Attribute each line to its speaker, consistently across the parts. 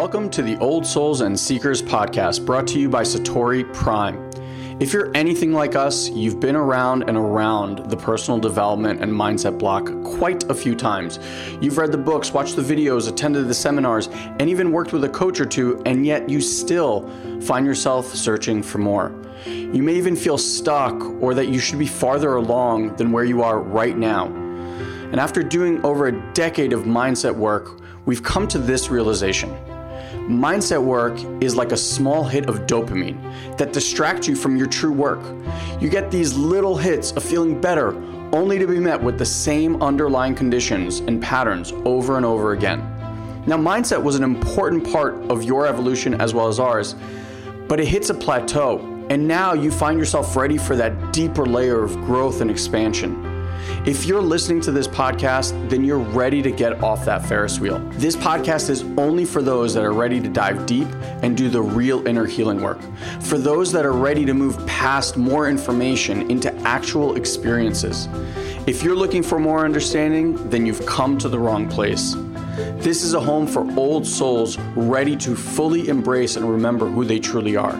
Speaker 1: Welcome to the Old Souls and Seekers podcast brought to you by Satori Prime. If you're anything like us, you've been around and around the personal development and mindset block quite a few times. You've read the books, watched the videos, attended the seminars, and even worked with a coach or two, and yet you still find yourself searching for more. You may even feel stuck or that you should be farther along than where you are right now. And after doing over a decade of mindset work, we've come to this realization Mindset work is like a small hit of dopamine that distracts you from your true work. You get these little hits of feeling better only to be met with the same underlying conditions and patterns over and over again. Now, mindset was an important part of your evolution as well as ours, but it hits a plateau, and now you find yourself ready for that deeper layer of growth and expansion. If you're listening to this podcast, then you're ready to get off that Ferris wheel. This podcast is only for those that are ready to dive deep and do the real inner healing work. For those that are ready to move past more information into actual experiences. If you're looking for more understanding, then you've come to the wrong place. This is a home for old souls ready to fully embrace and remember who they truly are,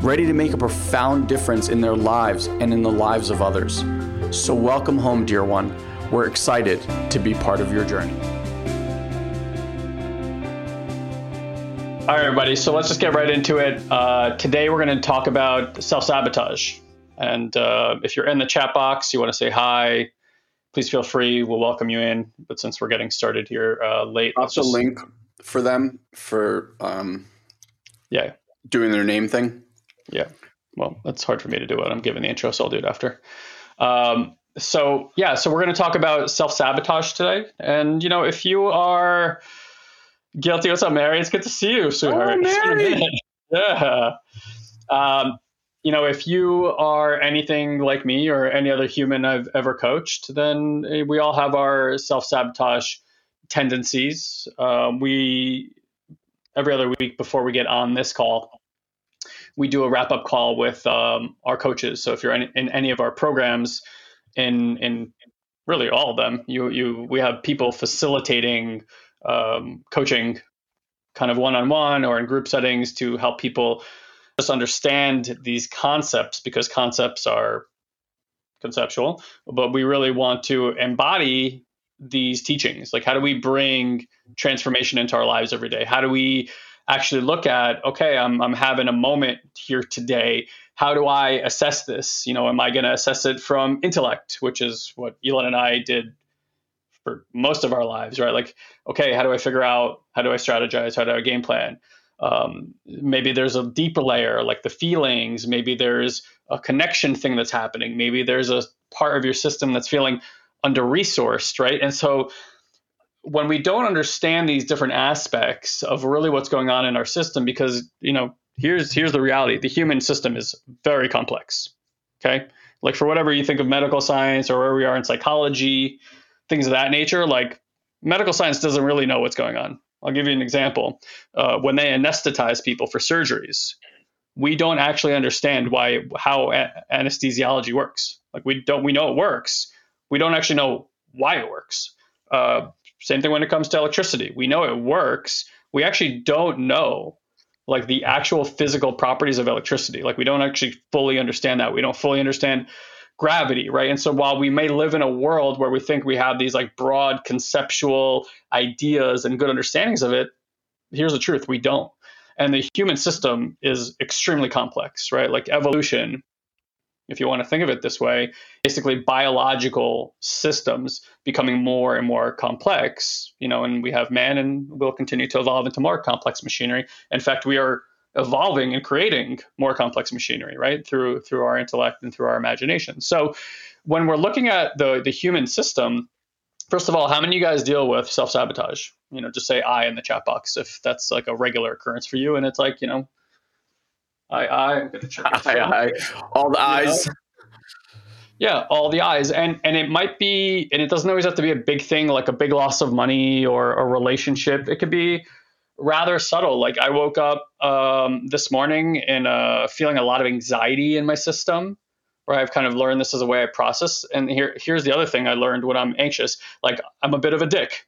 Speaker 1: ready to make a profound difference in their lives and in the lives of others. So, welcome home, dear one. We're excited to be part of your journey.
Speaker 2: All right, everybody. So let's just get right into it. Uh, today, we're going to talk about self sabotage. And uh, if you're in the chat box, you want to say hi, please feel free. We'll welcome you in. But since we're getting started here uh, late,
Speaker 1: that's just... a link for them for um,
Speaker 2: yeah
Speaker 1: doing their name thing.
Speaker 2: Yeah. Well, that's hard for me to do it. I'm giving the intro, so I'll do it after. Um, so yeah, so we're going to talk about self sabotage today, and you know, if you are guilty, what's up, Mary? It's good to see you, sweetheart.
Speaker 1: Oh, Mary.
Speaker 2: yeah. Um, you know, if you are anything like me or any other human I've ever coached, then eh, we all have our self sabotage tendencies. Uh, we every other week before we get on this call, we do a wrap up call with um, our coaches. So if you're in, in, any of our programs, in in really all of them, you you we have people facilitating um, coaching, kind of one on one or in group settings to help people just understand these concepts because concepts are conceptual, but we really want to embody these teachings. Like, how do we bring transformation into our lives every day? How do we actually look at okay i'm, I'm having a moment here today. How do i assess this? You know am i going to assess it from intellect which is what elon and i did for most of our lives right? Like okay how do i figure out how do i strategize how do i game plan? Um, maybe there's a deeper layer like the feelings. Maybe there's a connection thing that's happening. Maybe there's a part of your system that's feeling under resourced right? And so when we don't understand these different aspects of really what's going on in our system because you know here's here's the reality. The human system is very complex okay? Like for whatever you think of medical science or where we are in psychology things of that nature like medical science doesn't really know what's going on. I'll give you an example. Uh, when they anesthetize people for surgeries we don't actually understand why how a- anesthesiology works. Like we don't we know it works. We don't actually know why it works. Uh, same thing when it comes to electricity. We know it works. We actually don't know like the actual physical properties of electricity. Like we don't actually fully understand that. We don't fully understand gravity, right? And so while we may live in a world where we think we have these like broad conceptual ideas and good understandings of it, here's the truth, we don't. And the human system is extremely complex, right? Like evolution if you want to think of it this way, basically biological systems becoming more and more complex, you know, and we have man and will continue to evolve into more complex machinery. In fact, we are evolving and creating more complex machinery, right? Through through our intellect and through our imagination. So when we're looking at the the human system, first of all, how many of you guys deal with self-sabotage? You know, just say I in the chat box if that's like a regular occurrence for you and it's like, you know, I, I, I'm gonna check.
Speaker 1: I, I, all the eyes.
Speaker 2: Yeah, all the eyes, and and it might be, and it doesn't always have to be a big thing like a big loss of money or a relationship. It could be rather subtle. Like I woke up um, this morning and uh, feeling a lot of anxiety in my system, where I've kind of learned this as a way I process. And here, here's the other thing I learned when I'm anxious. Like I'm a bit of a dick.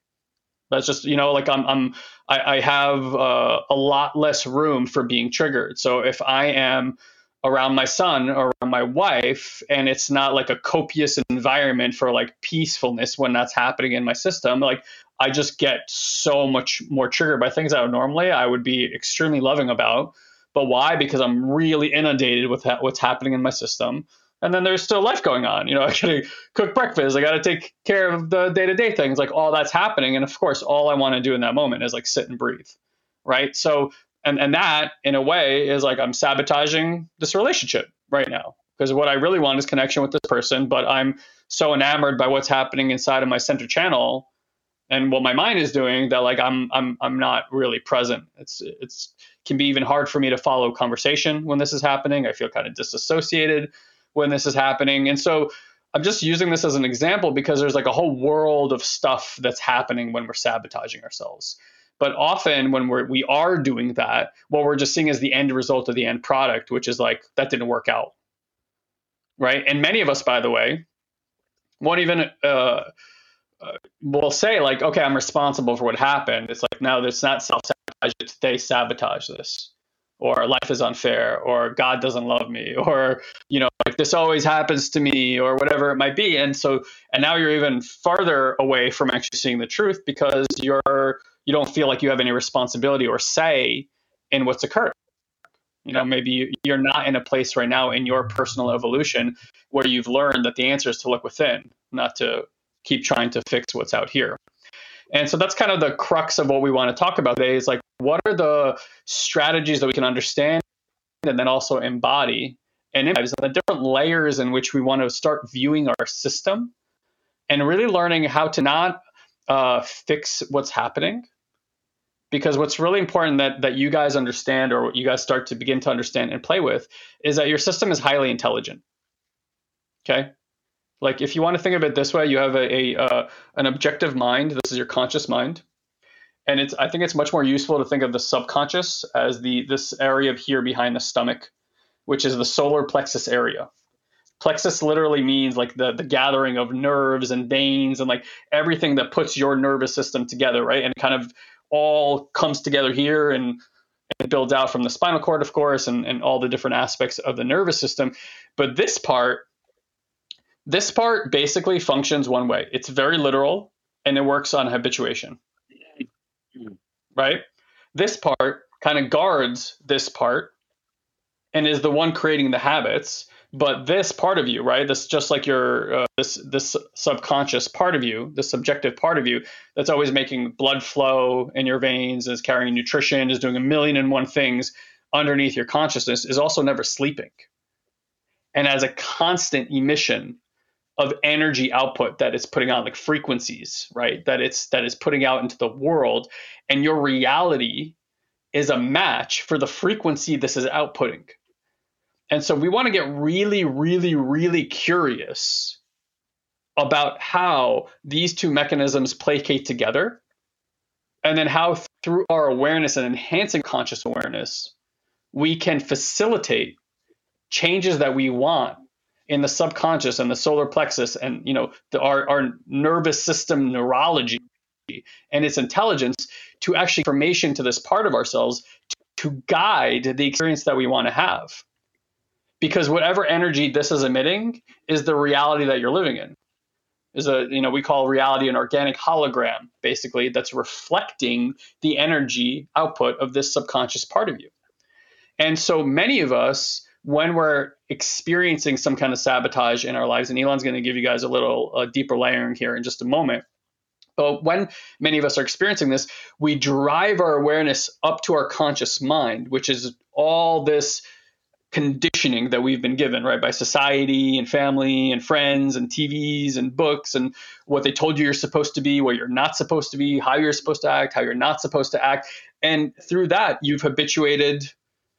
Speaker 2: That's just you know like I'm I'm I, I have uh, a lot less room for being triggered. So if I am around my son or around my wife and it's not like a copious environment for like peacefulness when that's happening in my system like i just get so much more triggered by things that normally i would be extremely loving about. But why? Because i'm really inundated with what's happening in my system and then there's still life going on. You know i gotta cook breakfast. I gotta take care of the day-to-day things. Like all that's happening. And of course all i want to do in that moment is like sit and breathe right? So and and that in a way is like i'm sabotaging this relationship right now. Because what i really want is connection with this person but i'm so enamored by what's happening inside of my center channel and what my mind is doing that like i'm i'm i'm not really present. It's it's can be even hard for me to follow conversation when this is happening. I feel kind of disassociated when this is happening and so i'm just using this as an example because there's like a whole world of stuff that's happening when we're sabotaging ourselves but often when we're we are doing that, what we're just seeing is the end result of the end product, which is like that didn't work out. Right. And many of us, by the way, won't even uh, uh, will say like, okay, I'm responsible for what happened. It's like, no, it's not self sabotage. It's they sabotage this, or life is unfair, or God doesn't love me, or you know, like this always happens to me, or whatever it might be. And so, and now you're even farther away from actually seeing the truth because you're you don't feel like you have any responsibility or say in what's occurred. You know, maybe you're not in a place right now in your personal evolution where you've learned that the answer is to look within, not to keep trying to fix what's out here. And so that's kind of the crux of what we want to talk about today is like, what are the strategies that we can understand and then also embody and the different layers in which we want to start viewing our system and really learning how to not uh, fix what's happening, because what's really important that that you guys understand or what you guys start to begin to understand and play with is that your system is highly intelligent. Okay? Like if you want to think of it this way you have a, a uh, an objective mind. This is your conscious mind and it's i think it's much more useful to think of the subconscious as the this area of here behind the stomach which is the solar plexus area plexus literally means like the the gathering of nerves and veins and like everything that puts your nervous system together right and kind of all comes together here and, and builds out from the spinal cord, of course, and, and all the different aspects of the nervous system. But this part, this part basically functions one way. It's very literal and it works on habituation. Right? This part kind of guards this part and is the one creating the habits but this part of you right this just like your uh, this this subconscious part of you the subjective part of you that's always making blood flow in your veins is carrying nutrition is doing a million and one things underneath your consciousness is also never sleeping and as a constant emission of energy output that it's putting out like frequencies right? That it's that it's putting out into the world. And your reality is a match for the frequency this is outputting. And so we want to get really, really, really curious about how these two mechanisms placate together, and then how through our awareness and enhancing conscious awareness, we can facilitate changes that we want in the subconscious and the solar plexus and you know the, our, our nervous system neurology and its intelligence to actually formation to this part of ourselves to, to guide the experience that we want to have. Because whatever energy this is emitting is the reality that you're living in. Is a you know we call reality an organic hologram basically that's reflecting the energy output of this subconscious part of you. And so many of us when we're experiencing some kind of sabotage in our lives and elon's going to give you guys a little deeper layering here in just a moment but when many of us are experiencing this we drive our awareness up to our conscious mind which is all this conditioning that we've been given, right, by society and family and friends and TVs and books and what they told you you're supposed to be, what you're not supposed to be, how you're supposed to act, how you're not supposed to act. And through that, you've habituated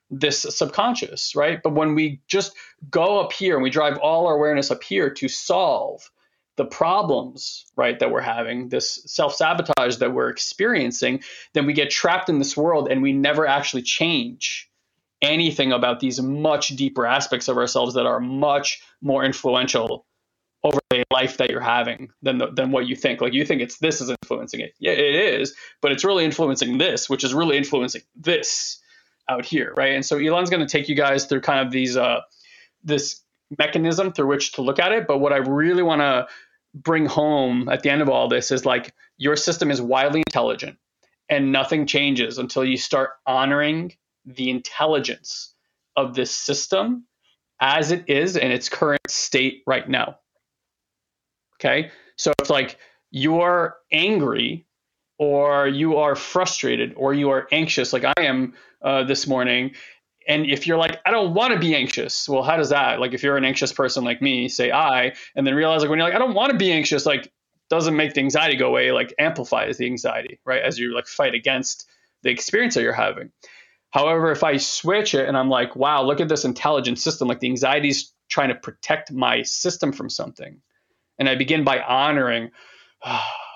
Speaker 2: this subconscious, right? But when we just go up here and we drive all our awareness up here to solve the problems, right, that we're having, this self sabotage that we're experiencing, then we get trapped in this world and we never actually change anything about these much deeper aspects of ourselves that are much more influential over the life that you're having than the, than what you think. Like you think it's this is influencing it. Yeah, it is, but it's really influencing this, which is really influencing this out here, right? And so Elon's going to take you guys through kind of these uh this mechanism through which to look at it. But what I really want to bring home at the end of all this is like your system is wildly intelligent and nothing changes until you start honoring the intelligence of this system as it is in its current state right now. Okay. So it's like you're angry or you are frustrated or you are anxious, like I am uh, this morning. And if you're like, I don't want to be anxious, well, how does that? Like, if you're an anxious person like me, say I, and then realize like when you're like, I don't want to be anxious, like, doesn't make the anxiety go away, like amplifies the anxiety, right? As you like fight against the experience that you're having. However, if I switch it and I'm like, wow, look at this intelligent system, like the anxiety is trying to protect my system from something. And I begin by honoring,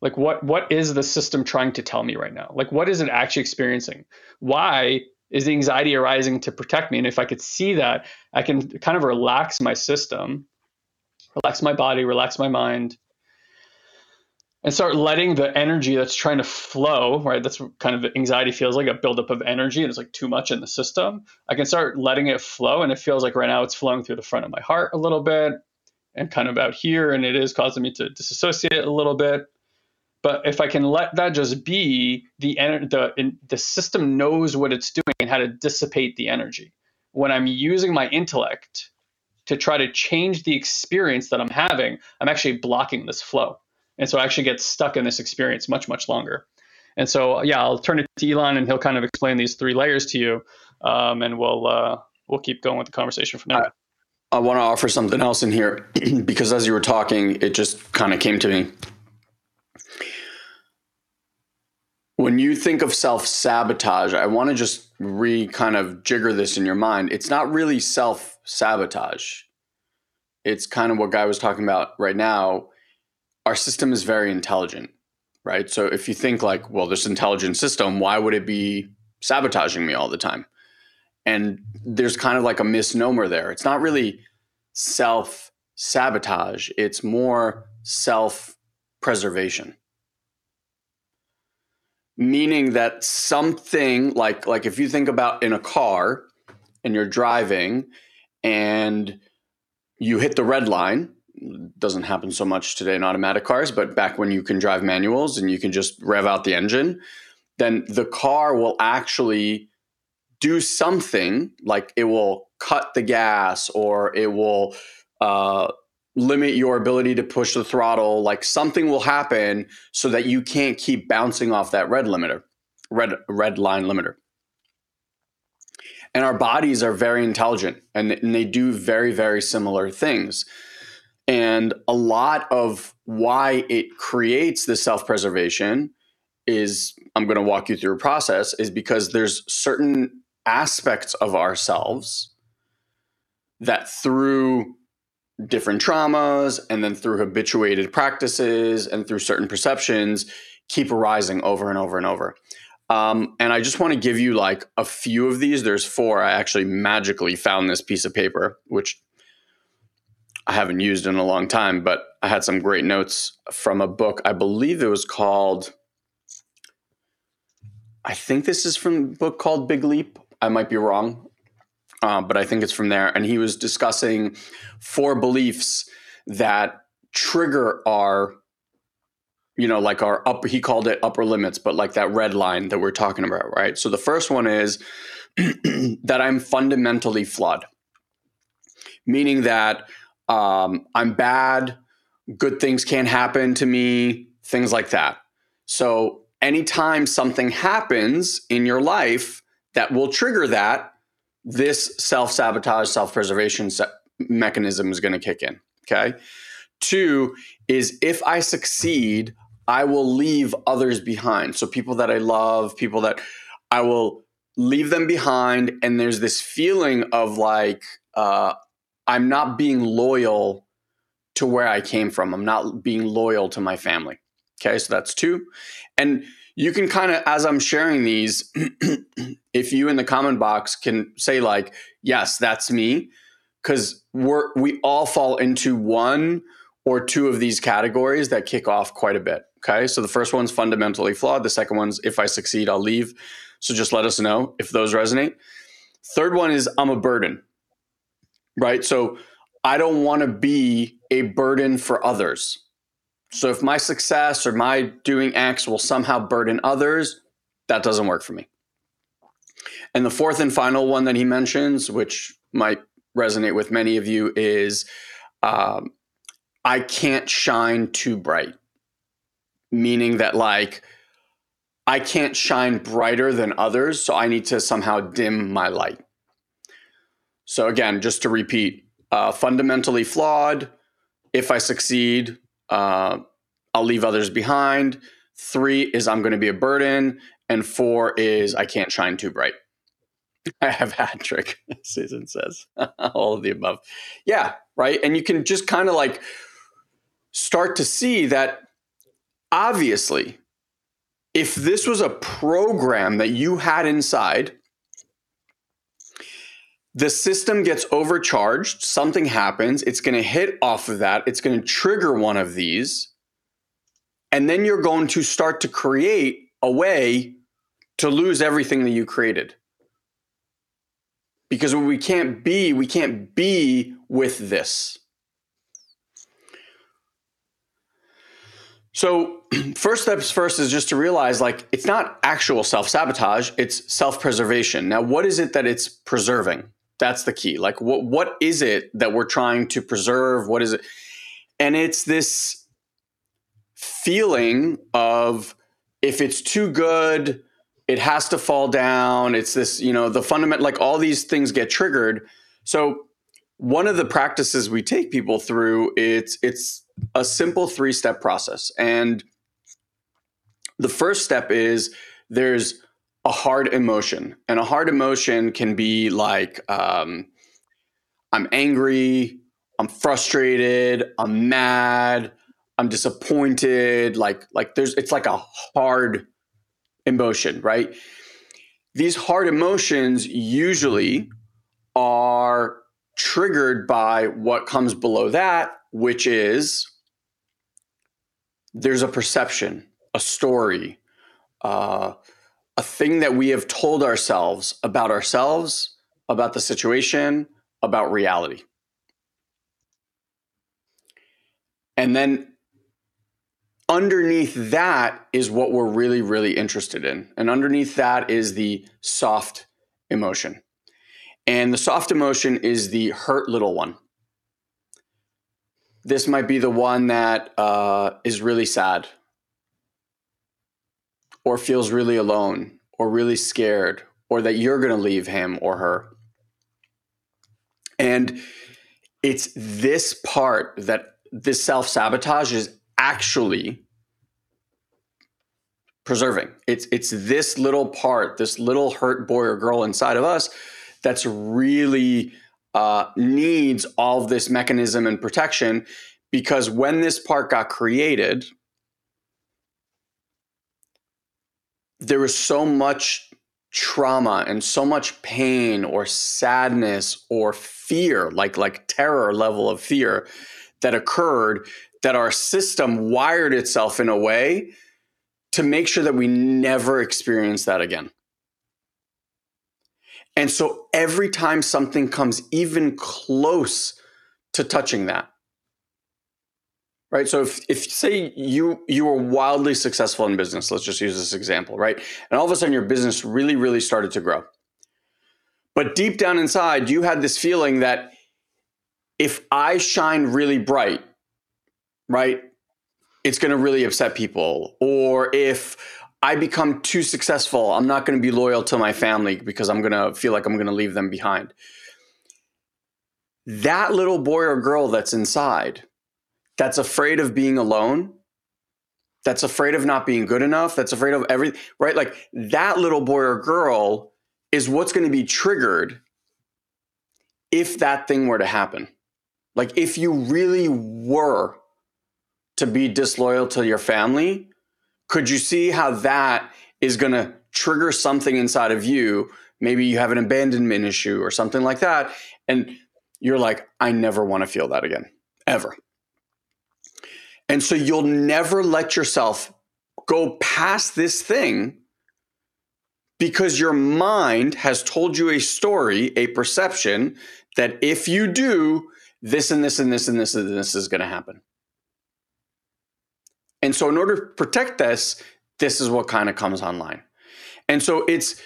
Speaker 2: like what what is the system trying to tell me right now? Like what is it actually experiencing? Why is the anxiety arising to protect me? And if I could see that, I can kind of relax my system, relax my body, relax my mind, and start letting the energy that's trying to flow, right? That's kind of anxiety feels like a buildup of energy and it's like too much in the system. I can start letting it flow and it feels like right now it's flowing through the front of my heart a little bit and kind of out here and it is causing me to disassociate a little bit. But if I can let that just be, the the the system knows what it's doing and how to dissipate the energy. When I'm using my intellect to try to change the experience that I'm having, I'm actually blocking this flow. And so I actually get stuck in this experience much, much longer. And so, yeah, I'll turn it to Elon and he'll kind of explain these three layers to you. Um, and we'll, uh, we'll keep going with the conversation from there.
Speaker 1: I, I want to offer something else in here because as you were talking, it just kind of came to me. When you think of self sabotage, I want to just re kind of jigger this in your mind. It's not really self sabotage. It's kind of what Guy was talking about right now our system is very intelligent, right? So if you think like, well, this intelligent system, why would it be sabotaging me all the time? And there's kind of like a misnomer there. It's not really self sabotage, it's more self preservation. Meaning that something like like if you think about in a car and you're driving and you hit the red line doesn't happen so much today in automatic cars, but back when you can drive manuals and you can just rev out the engine, then the car will actually do something like it will cut the gas or it will uh, limit your ability to push the throttle. Like something will happen so that you can't keep bouncing off that red limiter, red red line limiter. And our bodies are very intelligent and, and they do very very similar things. And a lot of why it creates this self preservation is I'm going to walk you through a process is because there's certain aspects of ourselves that through different traumas and then through habituated practices and through certain perceptions keep arising over and over and over. Um, and I just want to give you like a few of these. There's four. I actually magically found this piece of paper, which I haven't used in a long time, but I had some great notes from a book. I believe it was called, I think this is from a book called Big Leap. I might be wrong, uh, but I think it's from there. And he was discussing four beliefs that trigger our, you know, like our up, he called it upper limits, but like that red line that we're talking about, right? So the first one is that I'm fundamentally flawed, meaning that um, I'm bad, good things can't happen to me, things like that. So, anytime something happens in your life that will trigger that, this self sabotage, self preservation se- mechanism is going to kick in. Okay. Two is if I succeed, I will leave others behind. So, people that I love, people that I will leave them behind. And there's this feeling of like, uh, I'm not being loyal to where I came from. I'm not being loyal to my family. Okay, so that's two. And you can kind of, as I'm sharing these, if you in the comment box can say, like, yes, that's me, because we're we all fall into one or two of these categories that kick off quite a bit. Okay. So the first one's fundamentally flawed. The second one's if I succeed, I'll leave. So just let us know if those resonate. Third one is I'm a burden. Right. So I don't want to be a burden for others. So if my success or my doing X will somehow burden others, that doesn't work for me. And the fourth and final one that he mentions, which might resonate with many of you, is um, I can't shine too bright. Meaning that, like, I can't shine brighter than others, so I need to somehow dim my light. So, again, just to repeat uh, fundamentally flawed. If I succeed, uh, I'll leave others behind. Three is I'm going to be a burden. And four is I can't shine too bright. I have hat trick, Susan says. All of the above. Yeah, right. And you can just kind of like start to see that obviously, if this was a program that you had inside, the system gets overcharged, something happens, it's going to hit off of that, it's going to trigger one of these, and then you're going to start to create a way to lose everything that you created. Because we can't be, we can't be with this. So, first steps first is just to realize like it's not actual self sabotage, it's self preservation. Now, what is it that it's preserving? That's the key. Like, what what is it that we're trying to preserve? What is it? And it's this feeling of if it's too good, it has to fall down. It's this, you know, the fundamental, like all these things get triggered. So one of the practices we take people through, it's it's a simple three step process, and the first step is there's a hard emotion. And a hard emotion can be like, um, I'm angry, I'm frustrated, I'm mad, I'm disappointed. Like, like there's, it's like a hard emotion, right? These hard emotions usually are triggered by what comes below that, which is there's a perception, a story, uh, a thing that we have told ourselves about ourselves, about the situation, about reality. And then underneath that is what we're really, really interested in. And underneath that is the soft emotion. And the soft emotion is the hurt little one. This might be the one that uh, is really sad or feels really alone or really scared or that you're going to leave him or her. And it's this part that this self sabotage is actually preserving. It's it's this little part, this little hurt boy or girl inside of us that's really uh, needs all this mechanism and protection because when this part got created, there was so much trauma and so much pain or sadness or fear like like terror level of fear that occurred that our system wired itself in a way to make sure that we never experience that again. And so every time something comes even close to touching that right? So if, if say you you were wildly successful in business let's just use this example right? And all of a sudden your business really really started to grow. But deep down inside you had this feeling that if i shine really bright right it's going to really upset people. Or if i become too successful i'm not going to be loyal to my family because i'm going to feel like i'm going to leave them behind. That little boy or girl that's inside that's afraid of being alone, that's afraid of not being good enough, that's afraid of everything, right? Like that little boy or girl is what's going to be triggered if that thing were to happen. Like if you really were to be disloyal to your family, could you see how that is going to trigger something inside of you? Maybe you have an abandonment issue or something like that. And you're like, I never want to feel that again, ever. And so you'll never let yourself go past this thing because your mind has told you a story, a perception that if you do this and this and this and this and this is going to happen. And so, in order to protect this, this is what kind of comes online. And so, it's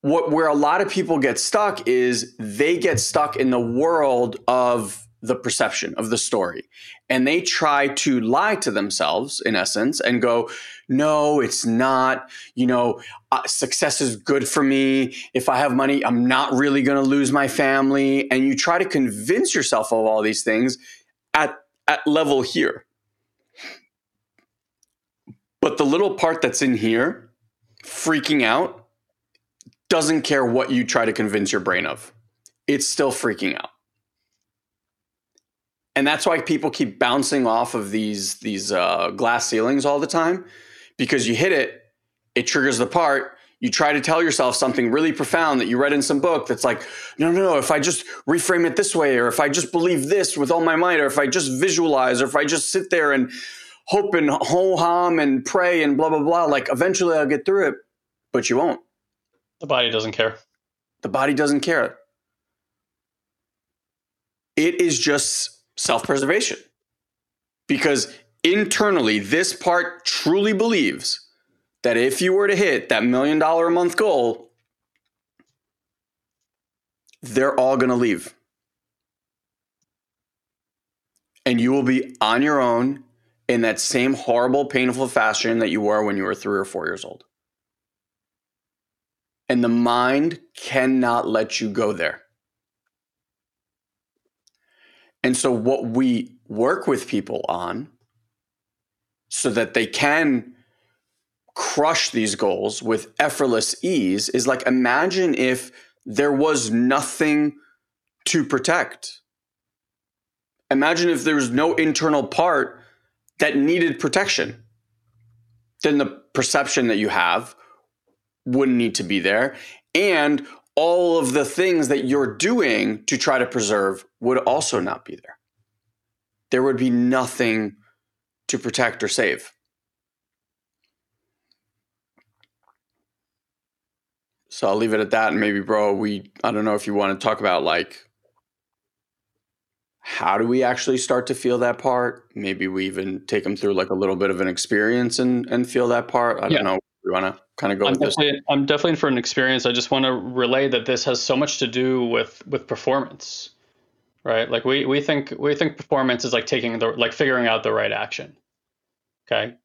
Speaker 1: what where a lot of people get stuck is they get stuck in the world of the perception of the story and they try to lie to themselves in essence and go no it's not. You know uh, success is good for me. If i have money i'm not really going to lose my family. And you try to convince yourself of all these things at at level here. But the little part that's in here freaking out doesn't care what you try to convince your brain of. It's still freaking out and that's why people keep bouncing off of these these uh, glass ceilings all the time because you hit it it triggers the part. You try to tell yourself something really profound that you read in some book that's like no no no if i just reframe it this way or if i just believe this with all my might or if i just visualize or if i just sit there and hope and ho hum and pray and blah blah blah like eventually i'll get through it but you won't.
Speaker 2: The body doesn't care.
Speaker 1: The body doesn't care. It is just self preservation. Because internally, this part truly believes that if you were to hit that million dollar a month goal, they're all going to leave. And you will be on your own in that same horrible, painful fashion that you were when you were three or four years old. And the mind cannot let you go there. And so, what we work with people on so that they can crush these goals with effortless ease is like imagine if there was nothing to protect. Imagine if there was no internal part that needed protection. Then the perception that you have wouldn't need to be there. And all of the things that you're doing to try to preserve would also not be there. There would be nothing to protect or save. So I'll leave it at that. And maybe, bro, we, I don't know if you want to talk about like, how do we actually start to feel that part? Maybe we even take them through like a little bit of an experience and, and feel that part. I don't know. We want to kind of go
Speaker 2: I'm
Speaker 1: with
Speaker 2: definitely,
Speaker 1: this?
Speaker 2: I'm definitely for an experience. I just want to relay that this has so much to do with with performance, right? Like we we think we think performance is like taking the like figuring out the right action. Okay,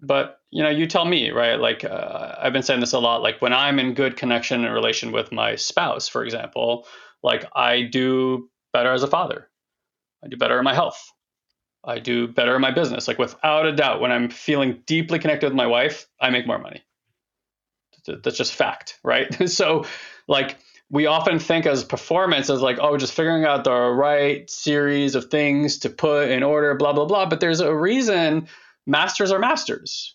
Speaker 2: but you know, you tell me, right? Like uh, I've been saying this a lot. Like when I'm in good connection and relation with my spouse, for example, like I do better as a father. I do better in my health. I do better in my business. Like without a doubt, when I'm feeling deeply connected with my wife, I make more money. That's just fact, right? so, like, we often think as performance as like, oh, just figuring out the right series of things to put in order, blah, blah, blah. But there's a reason masters are masters.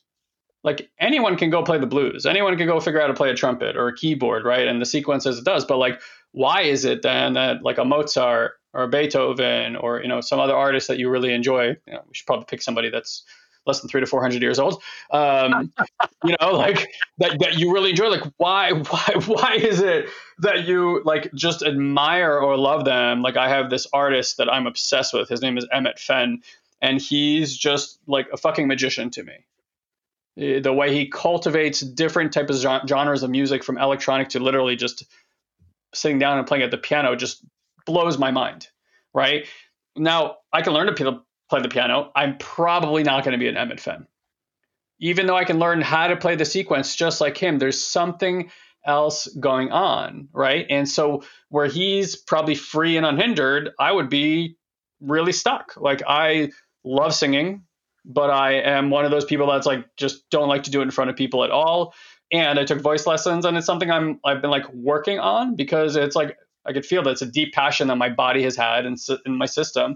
Speaker 2: Like anyone can go play the blues. Anyone can go figure out how to play a trumpet or a keyboard, right? And the sequence as it does. But like, why is it then that like a Mozart or Beethoven or you know some other artist that you really enjoy? You know, we should probably pick somebody that's less than three to four hundred years old. Um, you know, like that that you really enjoy. Like, why why why is it that you like just admire or love them? Like, I have this artist that I'm obsessed with. His name is Emmett Fenn, and he's just like a fucking magician to me. Eh, the way he cultivates different types of genres of music, from electronic to literally just sitting down and playing at the piano, just blows my mind. Right now, I can learn to play the piano, I'm probably not going to be an Emmett Fenn. Even though I can learn how to play the sequence just like him, there's something else going on, right? And so where he's probably free and unhindered, I would be really stuck. Like I love singing, but I am one of those people that's like just don't like to do it in front of people at all. And I took voice lessons and it's something I'm I've been like working on because it's like I could feel that it's a deep passion that my body has had in, in my system.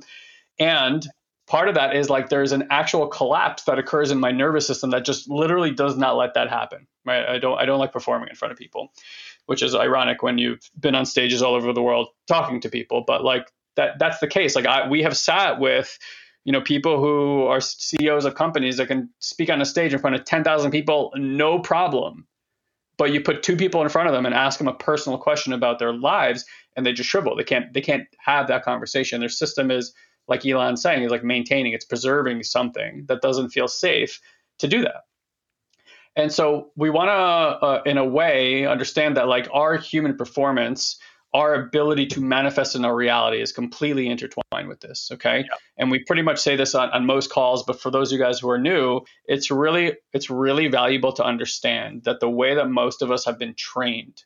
Speaker 2: And part of that is like there's an actual collapse that occurs in my nervous system that just literally does not let that happen right? I don't i don't like performing in front of people which is ironic when you've been on stages all over the world talking to people. But like that that's the case. Like I, we have sat with you know people who are ceos of companies that can speak on a stage in front of 10,000 people no problem but you put two people in front of them and ask them a personal question about their lives and they just shrivel they can't they can't have that conversation their system is like Elon's saying, is like maintaining, it's preserving something that doesn't feel safe to do that. And so we want to, uh, in a way, understand that like our human performance, our ability to manifest in our reality is completely intertwined with this. Okay. Yeah. And we pretty much say this on, on most calls, but for those of you guys who are new, it's really, it's really valuable to understand that the way that most of us have been trained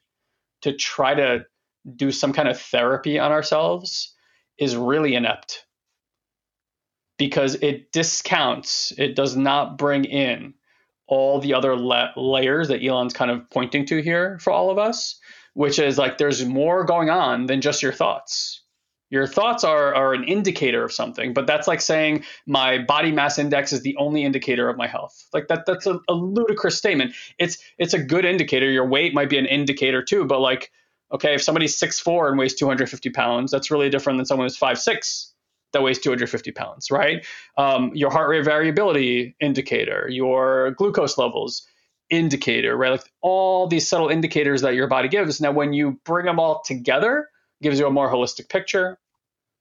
Speaker 2: to try to do some kind of therapy on ourselves is really inept because it discounts, it does not bring in all the other la- layers that Elon's kind of pointing to here for all of us, which is like there's more going on than just your thoughts. Your thoughts are, are an indicator of something, but that's like saying my body mass index is the only indicator of my health. Like that that's a, a ludicrous statement. It's it's a good indicator. Your weight might be an indicator too, but like, okay, if somebody's 6'4 and weighs 250 pounds, that's really different than someone who's 5'6 that weighs 250 pounds, right? Um, your heart rate variability indicator, your glucose levels indicator, right? Like all these subtle indicators that your body gives. Now, when you bring them all together, gives you a more holistic picture.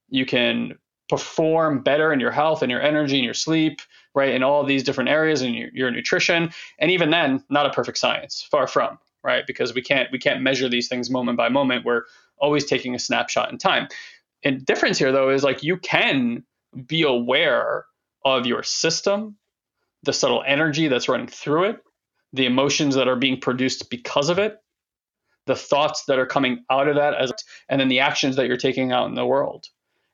Speaker 2: You can perform better in your health and your energy and your sleep, right? In all these different areas and your, your nutrition. And even then, not a perfect science, far from, right? Because we can't we can't measure these things moment by moment. We're always taking a snapshot in time and difference here though is like you can be aware of your system, the subtle energy that's running through it, the emotions that are being produced because of it, the thoughts that are coming out of that as and then the actions that you're taking out in the world.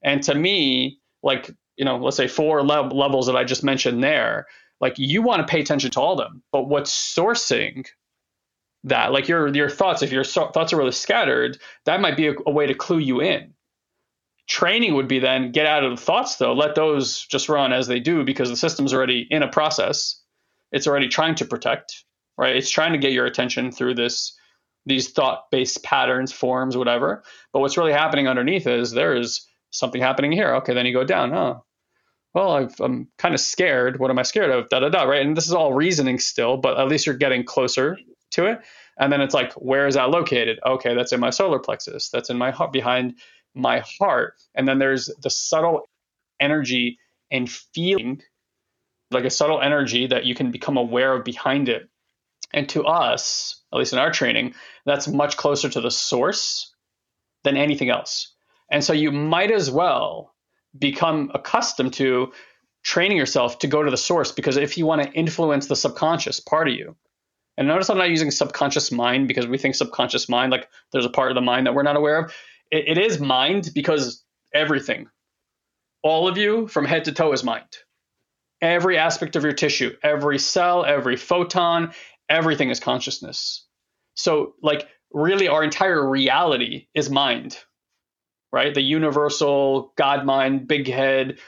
Speaker 2: And to me, like, you know, let's say four le- levels that I just mentioned there, like you want to pay attention to all of them, but what's sourcing that, like your your thoughts, if your so- thoughts are really scattered, that might be a, a way to clue you in Training would be then get out of the thoughts though, let those just run as they do because the system's already in a process. It's already trying to protect, right? It's trying to get your attention through this these thought-based patterns, forms, whatever. But what's really happening underneath is there is something happening here. Okay, then you go down. Oh, well, i am kind of scared. What am I scared of? Da da da. Right, and this is all reasoning still, but at least you're getting closer to it. And then it's like, where is that located? Okay, that's in my solar plexus. That's in my heart behind my heart. And then there's the subtle energy and feeling, like a subtle energy that you can become aware of behind it. And to us, at least in our training, that's much closer to the source than anything else. And so you might as well become accustomed to training yourself to go to the source because if you want to influence the subconscious part of you, and notice I'm not using subconscious mind because we think subconscious mind, like there's a part of the mind that we're not aware of it, it is mind because everything, all of you from head to toe is mind. Every aspect of your tissue, every cell, every photon, everything is consciousness. So, like, really, our entire reality is mind, right? The universal God mind, big head,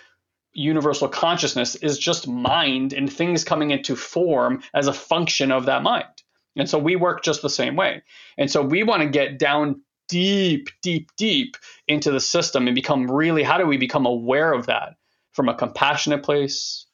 Speaker 2: universal consciousness is just mind and things coming into form as a function of that mind. And so we work just the same way. And so we want to get down deep, deep, deep into the system and become really how do we become aware of that from a compassionate place,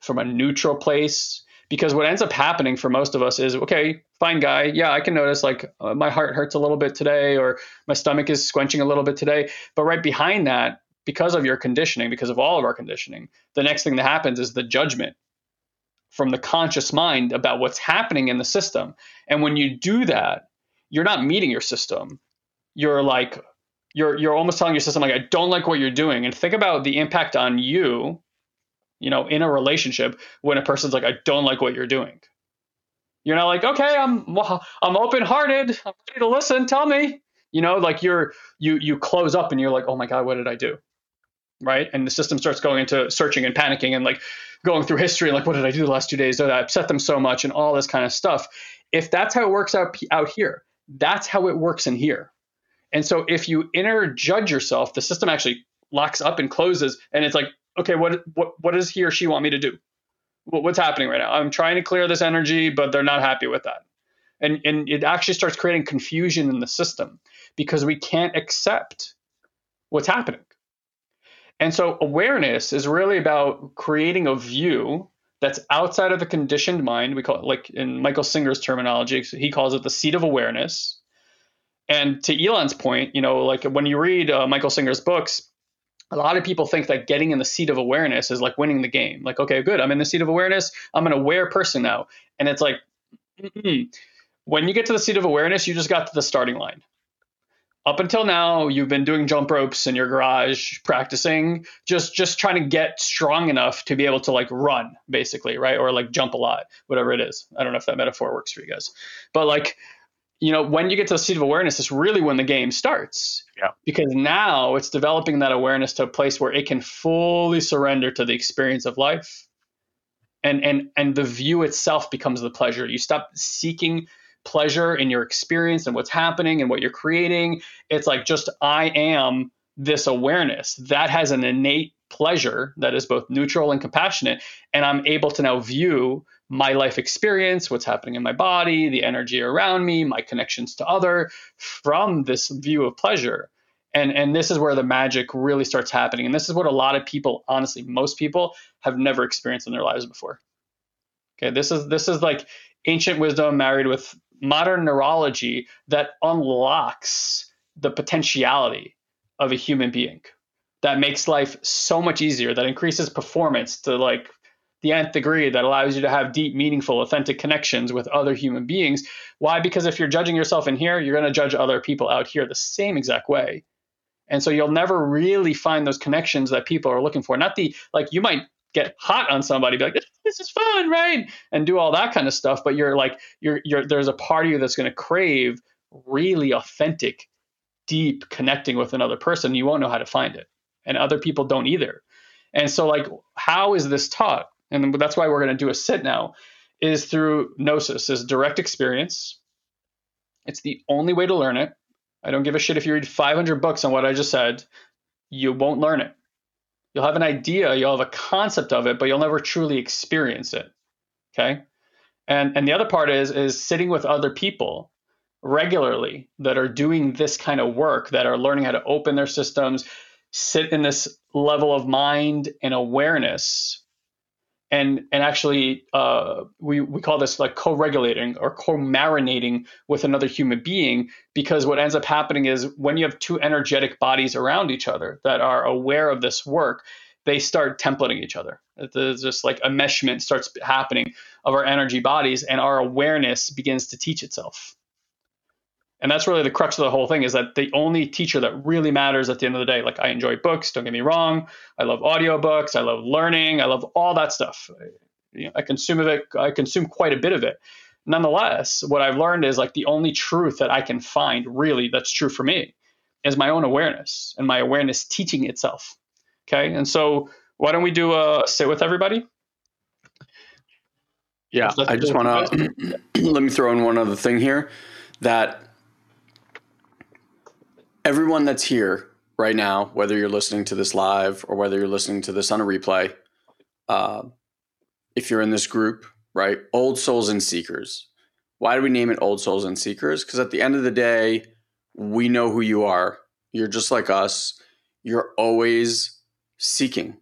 Speaker 2: from a neutral place? Because what ends up happening for most of us is okay, fine guy, yeah, I can notice like uh, my heart hurts a little bit today or my stomach is squenching a little bit today. But right behind that, because of your conditioning, because of all of our conditioning, the next thing that happens is the judgment from the conscious mind about what's happening in the system. And when you do that, you're not meeting your system you're like you're you're almost telling your system like I don't like what you're doing and think about the impact on you you know in a relationship when a person's like I don't like what you're doing. You're not like okay I'm I'm open hearted I'm ready to listen. Tell me. You know like you're you you close up and you're like oh my god what did I do? Right? And the system starts going into searching and panicking and like going through history and like what did I do the last two days? That I upset them so much? and all this kind of stuff. If that's how it works out out here that's how it works in here. And so if you inner judge yourself, the system actually locks up and closes. And it's like, okay, what what what does he or she want me to do? What's happening right now? I'm trying to clear this energy, but they're not happy with that. And and it actually starts creating confusion in the system because we can't accept what's happening. And so awareness is really about creating a view that's outside of the conditioned mind. We call it like in Michael Singer's terminology, he calls it the seat of awareness. And to Elon's point, you know, like when you read uh, Michael Singer's books, a lot of people think that getting in the seat of awareness is like winning the game. Like, okay, good, I'm in the seat of awareness. I'm an aware person now. And it's like, mm-mm. when you get to the seat of awareness, you just got to the starting line up until now you've been doing jump ropes in your garage practicing just just trying to get strong enough to be able to like run basically right or like jump a lot whatever it is i don't know if that metaphor works for you guys but like you know when you get to the seat of awareness it's really when the game starts
Speaker 1: yeah
Speaker 2: because now it's developing that awareness to a place where it can fully surrender to the experience of life and and and the view itself becomes the pleasure you stop seeking pleasure in your experience and what's happening and what you're creating. It's like just I am this awareness that has an innate pleasure that is both neutral and compassionate. And I'm able to now view my life experience, what's happening in my body, the energy around me, my connections to other from this view of pleasure. And, and this is where the magic really starts happening. And this is what a lot of people, honestly, most people have never experienced in their lives before. Okay, this is this is like ancient wisdom married with modern neurology that unlocks the potentiality of a human being that makes life so much easier that increases performance to like the nth degree that allows you to have deep meaningful authentic connections with other human beings why because if you're judging yourself in here you're going to judge other people out here the same exact way and so you'll never really find those connections that people are looking for not the like you might get hot on somebody, be like, this is fun, right? And do all that kind of stuff. But you're like, you're, you're, there's a part of you that's going to crave really authentic, deep connecting with another person. You won't know how to find it. And other people don't either. And so, like, how is this taught? And that's why we're going to do a sit now, is through gnosis, is direct experience. It's the only way to learn it. I don't give a shit if you read 500 books on what I just said. You won't learn it. You'll have an idea, you'll have a concept of it, but you'll never truly experience it. Okay? And and the other part is is sitting with other people regularly that are doing this kind of work, that are learning how to open their systems, sit in this level of mind and awareness and and actually uh, we we call this like co-regulating or co-marinating with another human being because what ends up happening is when you have two energetic bodies around each other that are aware of this work they start templating each other. It's just like a meshment starts happening of our energy bodies and our awareness begins to teach itself and that's really the crux of the whole thing is that the only teacher that really matters at the end of the day like i enjoy books don't get me wrong. I love audiobooks i love learning i love all that stuff. You know, i consume of it i consume quite a bit of it. Nonetheless what i've learned is like the only truth that i can find really that's true for me is my own awareness and my awareness teaching itself. Okay? And so why don't we do a sit with everybody?
Speaker 1: Yeah i just want to let me throw in one other thing here that everyone that's here right now, whether you're listening to this live or whether you're listening to this on a replay, uh, if you're in this group, right, old souls and seekers. Why do we name it old souls and seekers? Because at the end of the day, we know who you are. You're just like us. You're always seeking.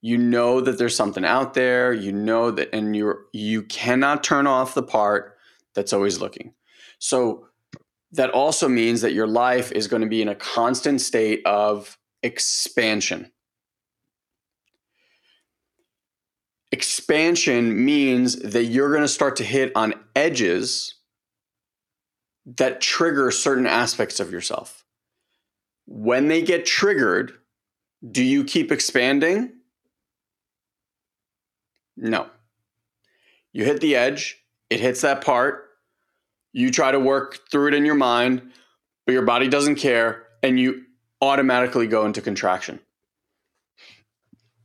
Speaker 1: You know that there's something out there. You know that, and you're you cannot turn off the part that's always looking. So that also means that your life is going to be in a constant state of expansion. Expansion means that you're going to start to hit on edges that trigger certain aspects of yourself. When they get triggered, do you keep expanding? No. You hit the edge, it hits that part, you try to work through it in your mind, but your body doesn't care, and you automatically go into contraction.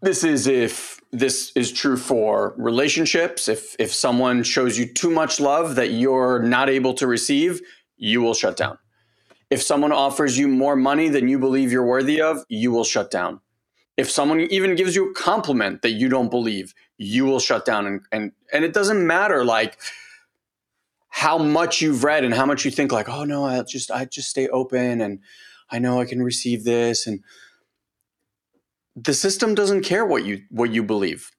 Speaker 1: This is if this is true for relationships. If if someone shows you too much love that you're not able to receive, you will shut down. If someone offers you more money than you believe you're worthy of, you will shut down. If someone even gives you a compliment that you don't believe, you will shut down and and and it doesn't matter like how much you've read and how much you think like, oh no, I just I just stay open and I know I can receive this and the system doesn't care what you what you believe.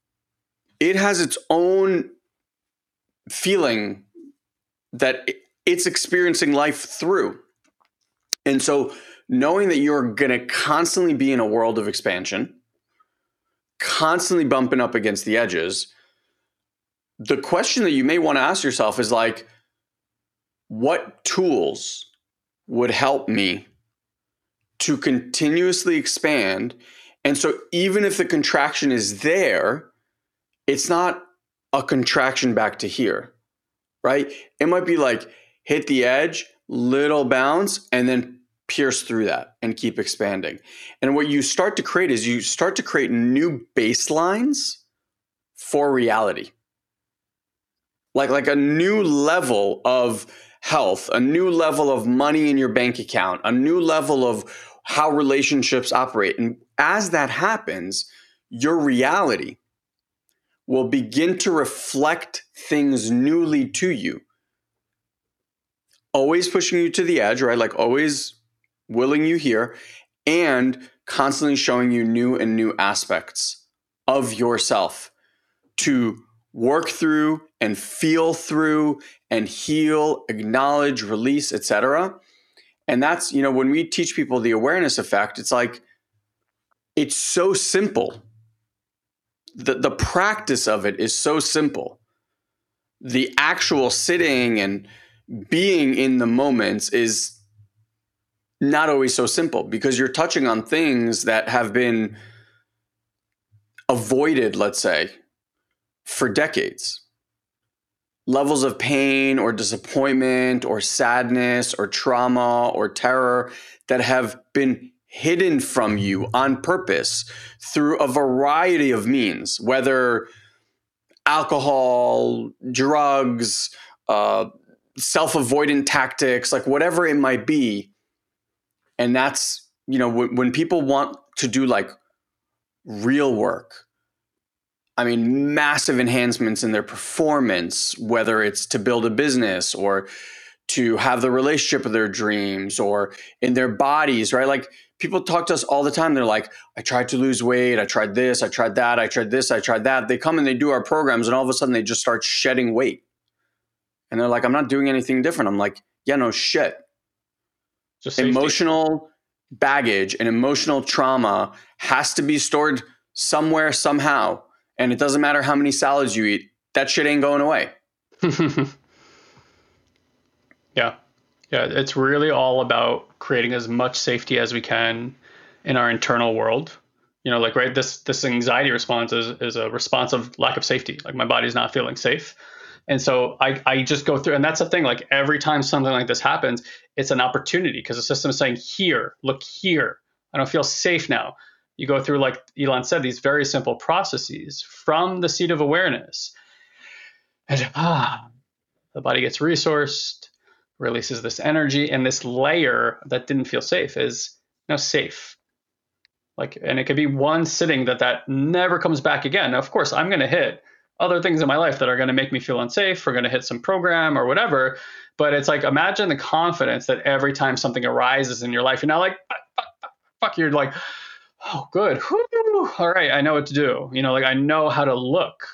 Speaker 1: It has its own feeling that it's experiencing life through. And so knowing that you're going to constantly be in a world of expansion, constantly bumping up against the edges, the question that you may want to ask yourself is like what tools would help me to continuously expand and so even if the contraction is there, it's not a contraction back to here, right? It might be like hit the edge, little bounce, and then pierce through that and keep expanding. And what you start to create is you start to create new baselines for reality. Like, like a new level of health, a new level of money in your bank account, a new level of how relationships operate. And as that happens, your reality will begin to reflect things newly to you. Always pushing you to the edge, right? Like always willing you here and constantly showing you new and new aspects of yourself to work through and feel through and heal, acknowledge, release, etc. And that's, you know, when we teach people the awareness effect, it's like, it's so simple. The, the practice of it is so simple. The actual sitting and being in the moments is not always so simple because you're touching on things that have been avoided, let's say, for decades levels of pain or disappointment or sadness or trauma or terror that have been hidden from you on purpose through a variety of means, whether alcohol, drugs, uh, self avoidant tactics, like whatever it might be. And that's, you know, when, when people want to do like real work, I mean, massive enhancements in their performance, whether it's to build a business or to have the relationship of their dreams or in their bodies, right? Like people talk to us all the time. They're like, I tried to lose weight. I tried this. I tried that. I tried this. I tried that. They come and they do our programs and all of a sudden they just start shedding weight. And they're like, I'm not doing anything different. I'm like, yeah, no shit. Just emotional baggage and emotional trauma has to be stored somewhere, somehow and it doesn't matter how many salads you eat, that shit ain't going away.
Speaker 2: yeah. Yeah. It's really all about creating as much safety as we can in our internal world. You know, like right, this this anxiety response is, is a response of lack of safety. Like my body's not feeling safe. And so I, I just go through, and that's the thing. Like every time something like this happens, it's an opportunity because the system is saying, Here, look here. I don't feel safe now you go through, like Elon said, these very simple processes from the seat of awareness. And ah, the body gets resourced, releases this energy, and this layer that didn't feel safe is now safe. Like, and it could be one sitting that that never comes back again. Now, of course, I'm going to hit other things in my life that are going to make me feel unsafe. We're going to hit some program or whatever. But it's like imagine the confidence that every time something arises in your life, you're not like fuck. You're like, oh, good. Whew. All right, I know what to do. You know, like I know how to look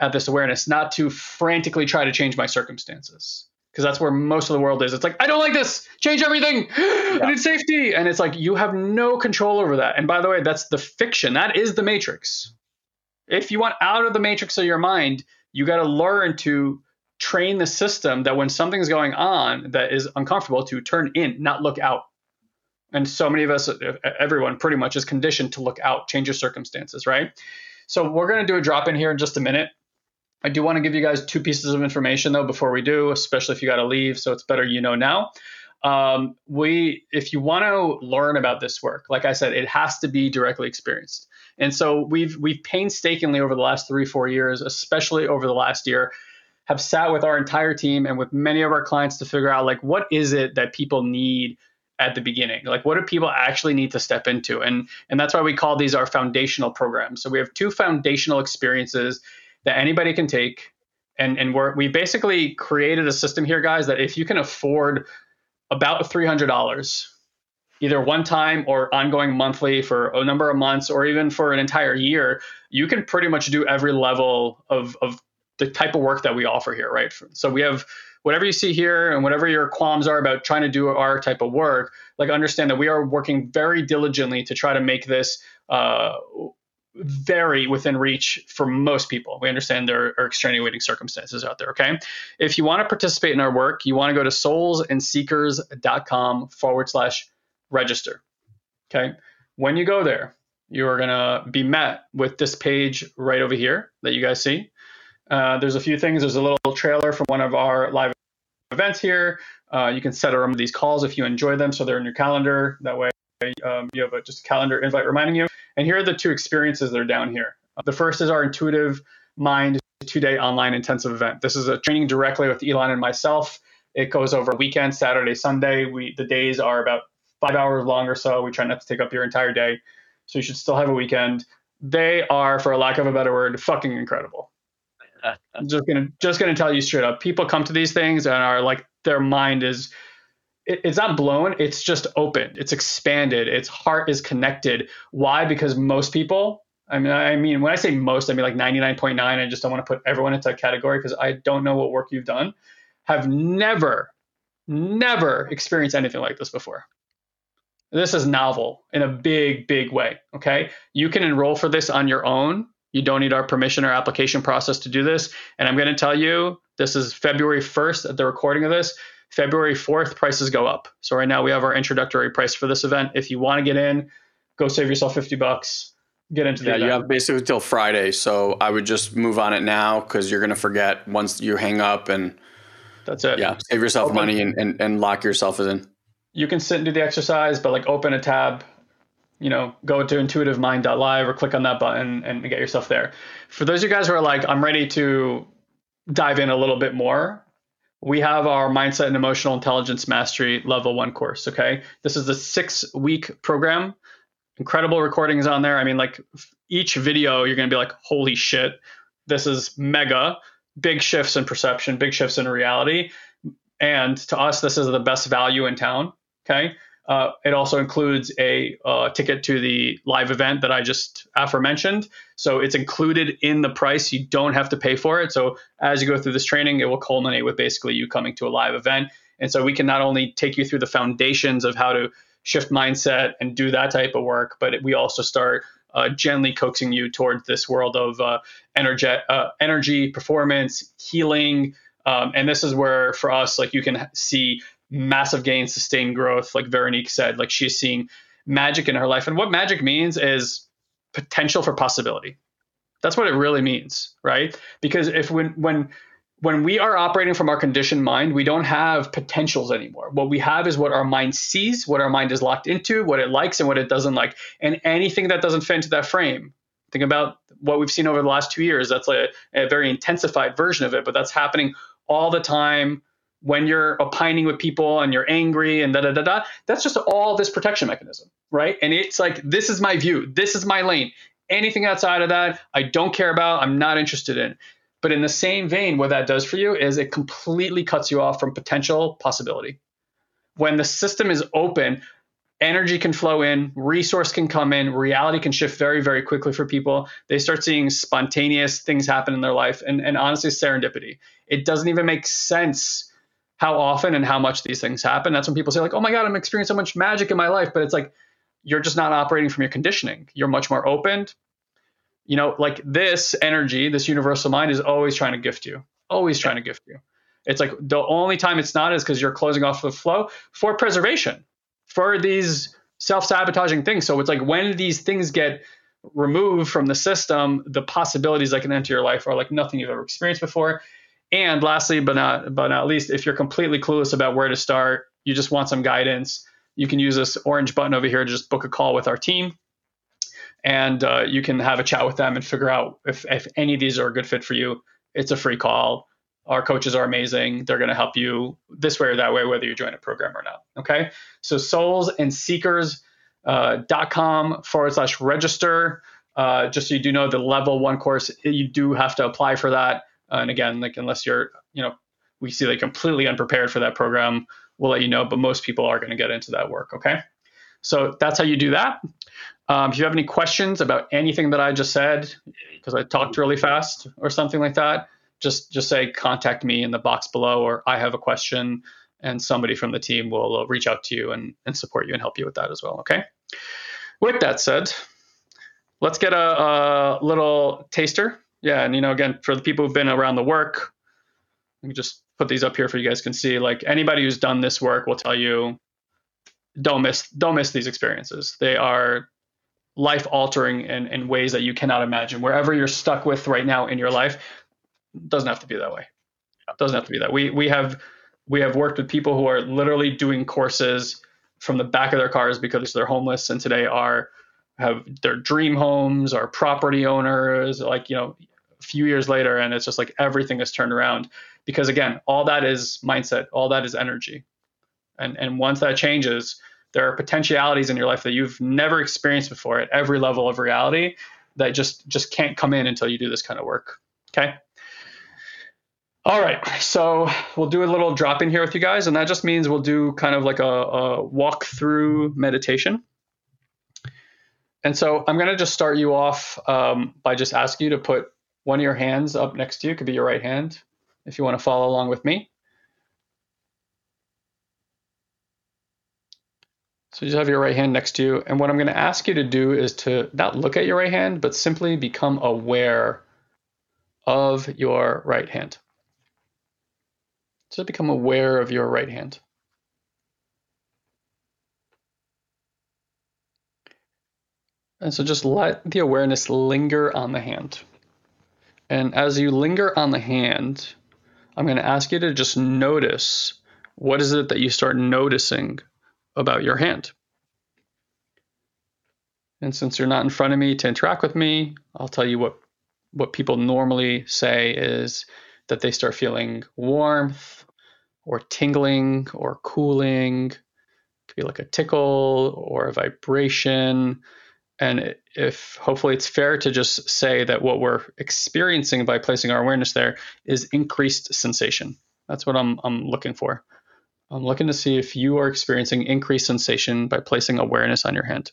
Speaker 2: at this awareness, not to frantically try to change my circumstances. Because that's where most of the world is. It's like, I don't like this. Change everything. Yeah. I need safety. And it's like, you have no control over that. And by the way, that's the fiction. That is the matrix. If you want out of the matrix of your mind, you got to learn to train the system that when something's going on that is uncomfortable, to turn in, not look out. And so many of us, everyone pretty much is conditioned to look out, change your circumstances, right? So we're going to do a drop in here in just a minute. I do want to give you guys two pieces of information though before we do, especially if you got to leave. So it's better you know now. Um, we, if you want to learn about this work, like I said, it has to be directly experienced. And so we've we've painstakingly over the last three four years, especially over the last year, have sat with our entire team and with many of our clients to figure out like what is it that people need at the beginning? Like what do people actually need to step into? And and that's why we call these our foundational programs. So we have two foundational experiences that anybody can take. And and we're we basically created a system here guys that if you can afford about $300 either one time or ongoing monthly for a number of months or even for an entire year you can pretty much do every level of of the type of work that we offer here right? So we have whatever you see here and whatever your qualms are about trying to do our type of work, like understand that we are working very diligently to try to make this uh, very within reach for most people. We understand there are extenuating circumstances out there. Okay. If you want to participate in our work, you want to go to soulsandseekers.com forward slash register. Okay. When you go there, you are going to be met with this page right over here that you guys see. Uh, there's a few things. There's a little trailer from one of our live events here. Uh, you can set a of these calls if you enjoy them, so they're in your calendar. That way, um, you have a, just a calendar invite reminding you. And here are the two experiences that are down here. The first is our intuitive mind two-day online intensive event. This is a training directly with Elon and myself. It goes over weekend, Saturday, Sunday. We the days are about five hours long or so. We try not to take up your entire day, so you should still have a weekend. They are, for lack of a better word, fucking incredible. I'm just gonna just gonna tell you straight up. People come to these things and are like their mind is it, it's not blown. It's just open. It's expanded. Its heart is connected. Why? Because most people. I mean, I mean, when I say most, I mean like 99.9. I just don't want to put everyone into a category because I don't know what work you've done. Have never, never experienced anything like this before. This is novel in a big, big way. Okay. You can enroll for this on your own you don't need our permission or application process to do this. And I'm going to tell you, this is February 1st at the recording of this. February 4th, prices go up. So right now we have our introductory price for this event. If you want to get in, go save yourself 50 bucks. Get into the
Speaker 1: yeah,
Speaker 2: event.
Speaker 1: you have basically till Friday. So I would just move on it now because you're going to forget once you hang up and
Speaker 2: that's it.
Speaker 1: Yeah, save yourself open. money and, and, and lock yourself in.
Speaker 2: You can sit and do the exercise, but like open a tab, you know, go to intuitivemind.live or click on that button and get yourself there. For those of you guys who are like, I'm ready to dive in a little bit more, we have our mindset and emotional intelligence mastery level one course. Okay. This is a six week program. Incredible recordings on there. I mean, like each video, you're going to be like, holy shit, this is mega. Big shifts in perception, big shifts in reality. And to us, this is the best value in town. Okay. Uh, it also includes a uh, ticket to the live event that I just aforementioned. So it's included in the price. You don't have to pay for it. So as you go through this training, it will culminate with basically you coming to a live event. And so we can not only take you through the foundations of how to shift mindset and do that type of work, but we also start uh, gently coaxing you towards this world of uh, energy, uh, energy, performance, healing. Um, and this is where, for us, like you can see massive gains, sustained growth, like Veronique said, like she's seeing magic in her life. And what magic means is potential for possibility. That's what it really means, right? Because if when when when we are operating from our conditioned mind, we don't have potentials anymore. What we have is what our mind sees, what our mind is locked into, what it likes and what it doesn't like. And anything that doesn't fit into that frame, think about what we've seen over the last two years. That's like a, a very intensified version of it, but that's happening all the time when you're opining with people and you're angry and da da da da, that's just all this protection mechanism, right? And it's like, this is my view, this is my lane. Anything outside of that, I don't care about, I'm not interested in. But in the same vein, what that does for you is it completely cuts you off from potential possibility. When the system is open, energy can flow in, resource can come in, reality can shift very, very quickly for people. They start seeing spontaneous things happen in their life and, and honestly, serendipity. It doesn't even make sense how often and how much these things happen. That's when people say, like, oh my God, I'm experiencing so much magic in my life. But it's like, you're just not operating from your conditioning. You're much more opened. You know, like this energy, this universal mind is always trying to gift you, always trying to gift you. It's like the only time it's not is because you're closing off the flow for preservation, for these self sabotaging things. So it's like when these things get removed from the system, the possibilities that can enter your life are like nothing you've ever experienced before. And lastly, but not but not least, if you're completely clueless about where to start, you just want some guidance, you can use this orange button over here to just book a call with our team, and uh, you can have a chat with them and figure out if if any of these are a good fit for you. It's a free call. Our coaches are amazing. They're going to help you this way or that way, whether you join a program or not. Okay. So soulsandseekers.com uh, forward slash register. Uh, just so you do know, the level one course, you do have to apply for that. Uh, and again, like unless you're, you know, we see like completely unprepared for that program, we'll let you know. But most people are going to get into that work. Okay. So that's how you do that. Um, if you have any questions about anything that I just said, because I talked really fast or something like that, just just say contact me in the box below, or I have a question, and somebody from the team will uh, reach out to you and, and support you and help you with that as well. Okay. With that said, let's get a, a little taster. Yeah, and you know, again, for the people who've been around the work, let me just put these up here for you guys can see. Like anybody who's done this work will tell you, don't miss don't miss these experiences. They are life altering in, in ways that you cannot imagine. Wherever you're stuck with right now in your life, doesn't have to be that way. It doesn't have to be that. We we have we have worked with people who are literally doing courses from the back of their cars because they're homeless and today are have their dream homes, are property owners, like you know, a few years later, and it's just like everything is turned around because again, all that is mindset, all that is energy, and and once that changes, there are potentialities in your life that you've never experienced before at every level of reality that just just can't come in until you do this kind of work. Okay. All right, so we'll do a little drop in here with you guys, and that just means we'll do kind of like a, a walk through meditation. And so I'm going to just start you off um, by just asking you to put one of your hands up next to you. It could be your right hand if you want to follow along with me. So you just have your right hand next to you. And what I'm going to ask you to do is to not look at your right hand, but simply become aware of your right hand. Just become aware of your right hand. And so just let the awareness linger on the hand. And as you linger on the hand, I'm going to ask you to just notice what is it that you start noticing about your hand. And since you're not in front of me to interact with me, I'll tell you what what people normally say is that they start feeling warmth or tingling or cooling. It could be like a tickle or a vibration. And if hopefully it's fair to just say that what we're experiencing by placing our awareness there is increased sensation. That's what I'm, I'm looking for. I'm looking to see if you are experiencing increased sensation by placing awareness on your hand.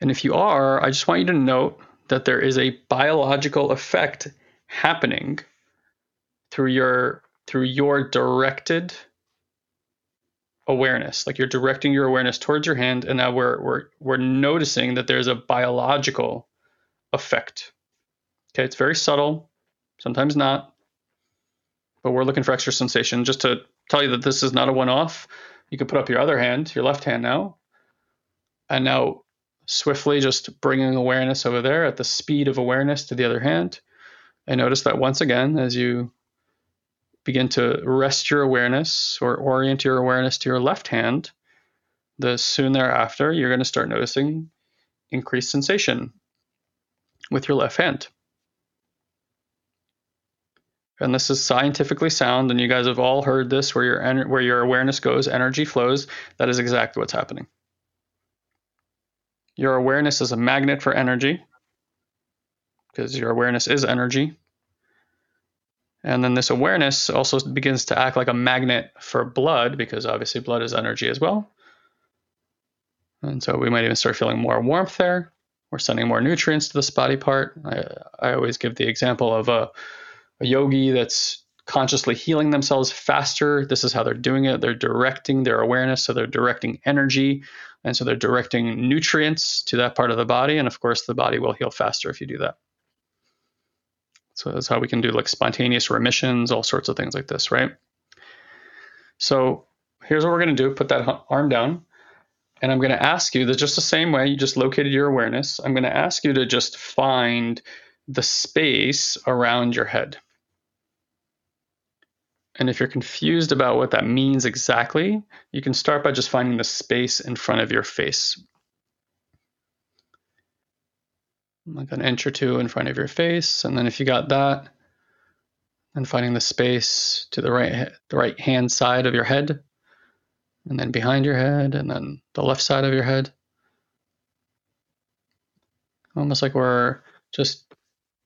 Speaker 2: And if you are, I just want you to note that there is a biological effect happening through your through your directed awareness. Like you're directing your awareness towards your hand, and now we're we're we're noticing that there's a biological effect. Okay, it's very subtle, sometimes not but we're looking for extra sensation. Just to tell you that this is not a one-off, you can put up your other hand, your left hand now, and now swiftly just bringing awareness over there at the speed of awareness to the other hand. And notice that once again, as you begin to rest your awareness or orient your awareness to your left hand, the soon thereafter, you're going to start noticing increased sensation with your left hand and this is scientifically sound, and you guys have all heard this, where your where your awareness goes, energy flows. That is exactly what's happening. Your awareness is a magnet for energy, because your awareness is energy. And then this awareness also begins to act like a magnet for blood, because obviously blood is energy as well. And so we might even start feeling more warmth there. We're sending more nutrients to this body part. I, I always give the example of a a yogi that's consciously healing themselves faster. This is how they're doing it. They're directing their awareness, so they're directing energy, and so they're directing nutrients to that part of the body. And of course, the body will heal faster if you do that. So that's how we can do like spontaneous remissions, all sorts of things like this, right? So here's what we're going to do put that arm down. And I'm going to ask you that just the same way you just located your awareness, I'm going to ask you to just find the space around your head. And if you're confused about what that means exactly, you can start by just finding the space in front of your face. Like an inch or two in front of your face. And then if you got that, then finding the space to the right the right hand side of your head, and then behind your head, and then the left side of your head. Almost like we're just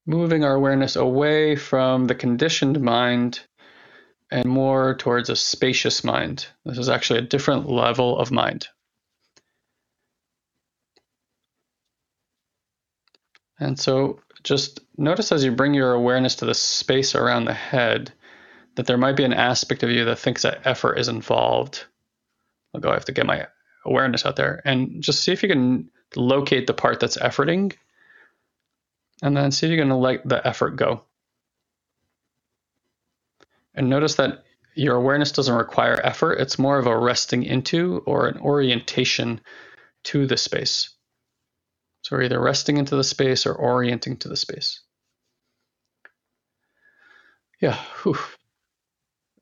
Speaker 2: moving our awareness away from the conditioned mind and more towards a spacious mind. This is actually a different level of mind. And so just notice as you bring your awareness to the space around the head that there might be an aspect of you that thinks that effort is involved. Like, oh, I have to get my awareness out there. And just see if you can locate the part that's efforting. And then see if you can let the effort go. And notice that your awareness doesn't require effort, it's more of a resting into or an orientation to the space. So we're either resting into the space or orienting to the space. Yeah. Whew.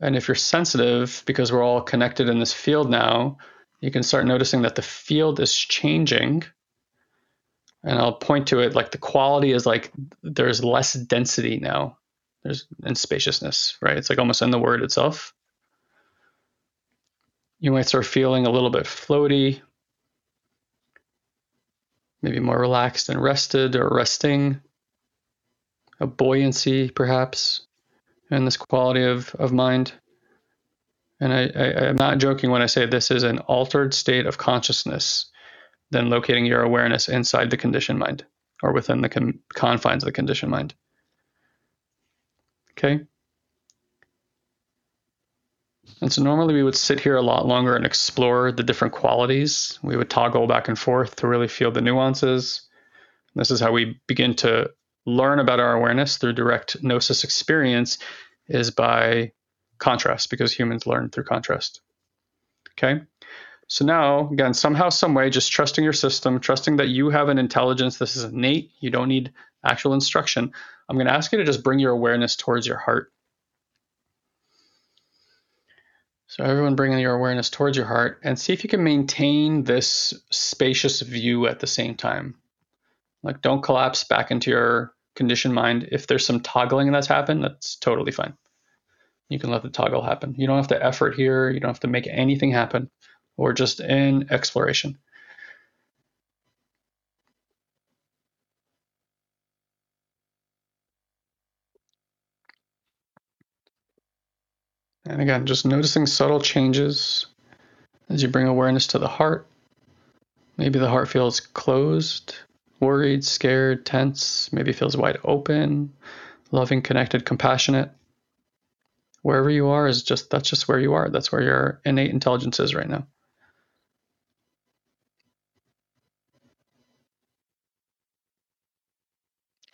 Speaker 2: And if you're sensitive, because we're all connected in this field now, you can start noticing that the field is changing. And I'll point to it like the quality is like there's less density now. There's and spaciousness, right? It's like almost in the word itself. You might start feeling a little bit floaty, maybe more relaxed and rested or resting, a buoyancy perhaps, and this quality of, of mind. And I, I, I'm not joking when I say this is an altered state of consciousness than locating your awareness inside the conditioned mind or within the con- confines of the conditioned mind. Okay? And so normally we would sit here a lot longer and explore the different qualities. We would toggle back and forth to really feel the nuances. This is how we begin to learn about our awareness through direct gnosis experience is by contrast because humans learn through contrast. Okay? So now, again, somehow, some way, just trusting your system, trusting that you have an intelligence. This is innate. You don't need actual instruction. I'm going to ask you to just bring your awareness towards your heart. So everyone bringing your awareness towards your heart and see if you can maintain this spacious view at the same time. Like don't collapse back into your conditioned mind. If there's some toggling that's happened, that's totally fine. You can let the toggle happen. You don't have to effort here. You don't have to make anything happen. Or just in exploration. And again, just noticing subtle changes as you bring awareness to the heart. Maybe the heart feels closed, worried, scared, tense, maybe feels wide open, loving, connected, compassionate. Wherever you are is just that's just where you are. That's where your innate intelligence is right now.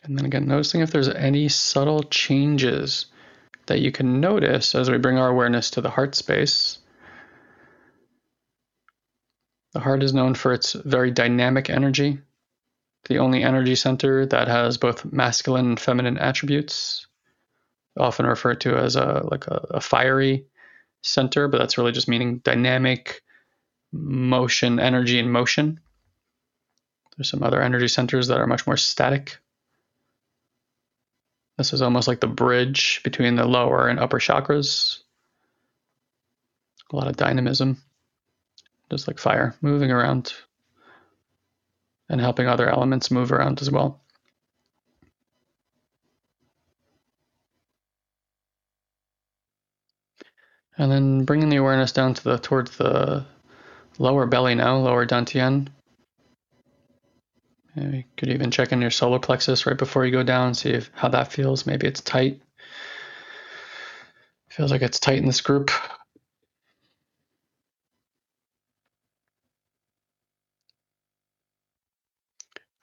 Speaker 2: And then again, noticing if there's any subtle changes that you can notice as we bring our awareness to the heart space. The heart is known for its very dynamic energy, the only energy center that has both masculine and feminine attributes, often referred to as a like a, a fiery center, but that's really just meaning dynamic motion, energy in motion. There's some other energy centers that are much more static. This is almost like the bridge between the lower and upper chakras. A lot of dynamism, just like fire, moving around and helping other elements move around as well. And then bringing the awareness down to the towards the lower belly now, lower dantian. You could even check in your solar plexus right before you go down, see if, how that feels. Maybe it's tight. Feels like it's tight in this group.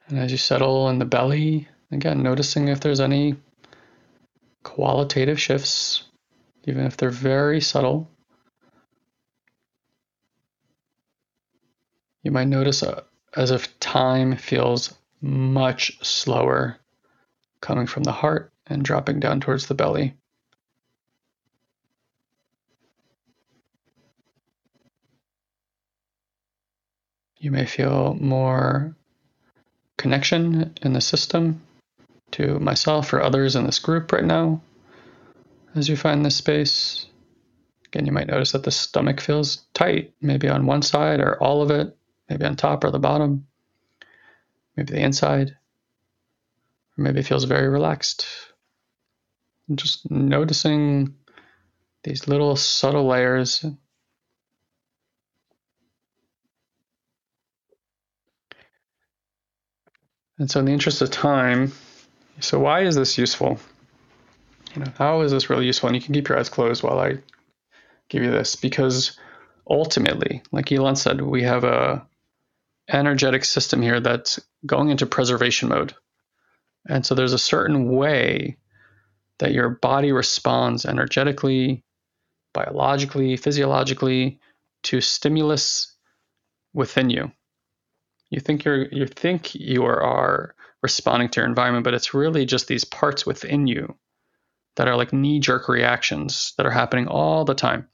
Speaker 2: And as you settle in the belly, again, noticing if there's any qualitative shifts, even if they're very subtle. You might notice a, as if time feels much slower coming from the heart and dropping down towards the belly. You may feel more connection in the system to myself or others in this group right now as you find this space. Again, you might notice that the stomach feels tight, maybe on one side or all of it, maybe on top or the bottom, maybe the inside, or maybe it feels very relaxed. And just noticing these little subtle layers. And so, in the interest of time, so why is this useful? You know, how is this really useful? And you can keep your eyes closed while I give you this, because ultimately, like Elon said, we have a energetic system here that's going into preservation mode. And so there's a certain way that your body responds energetically, biologically, physiologically to stimulus within you. You think you're you think you are responding to your environment, but it's really just these parts within you that are like knee jerk reactions that are happening all the time.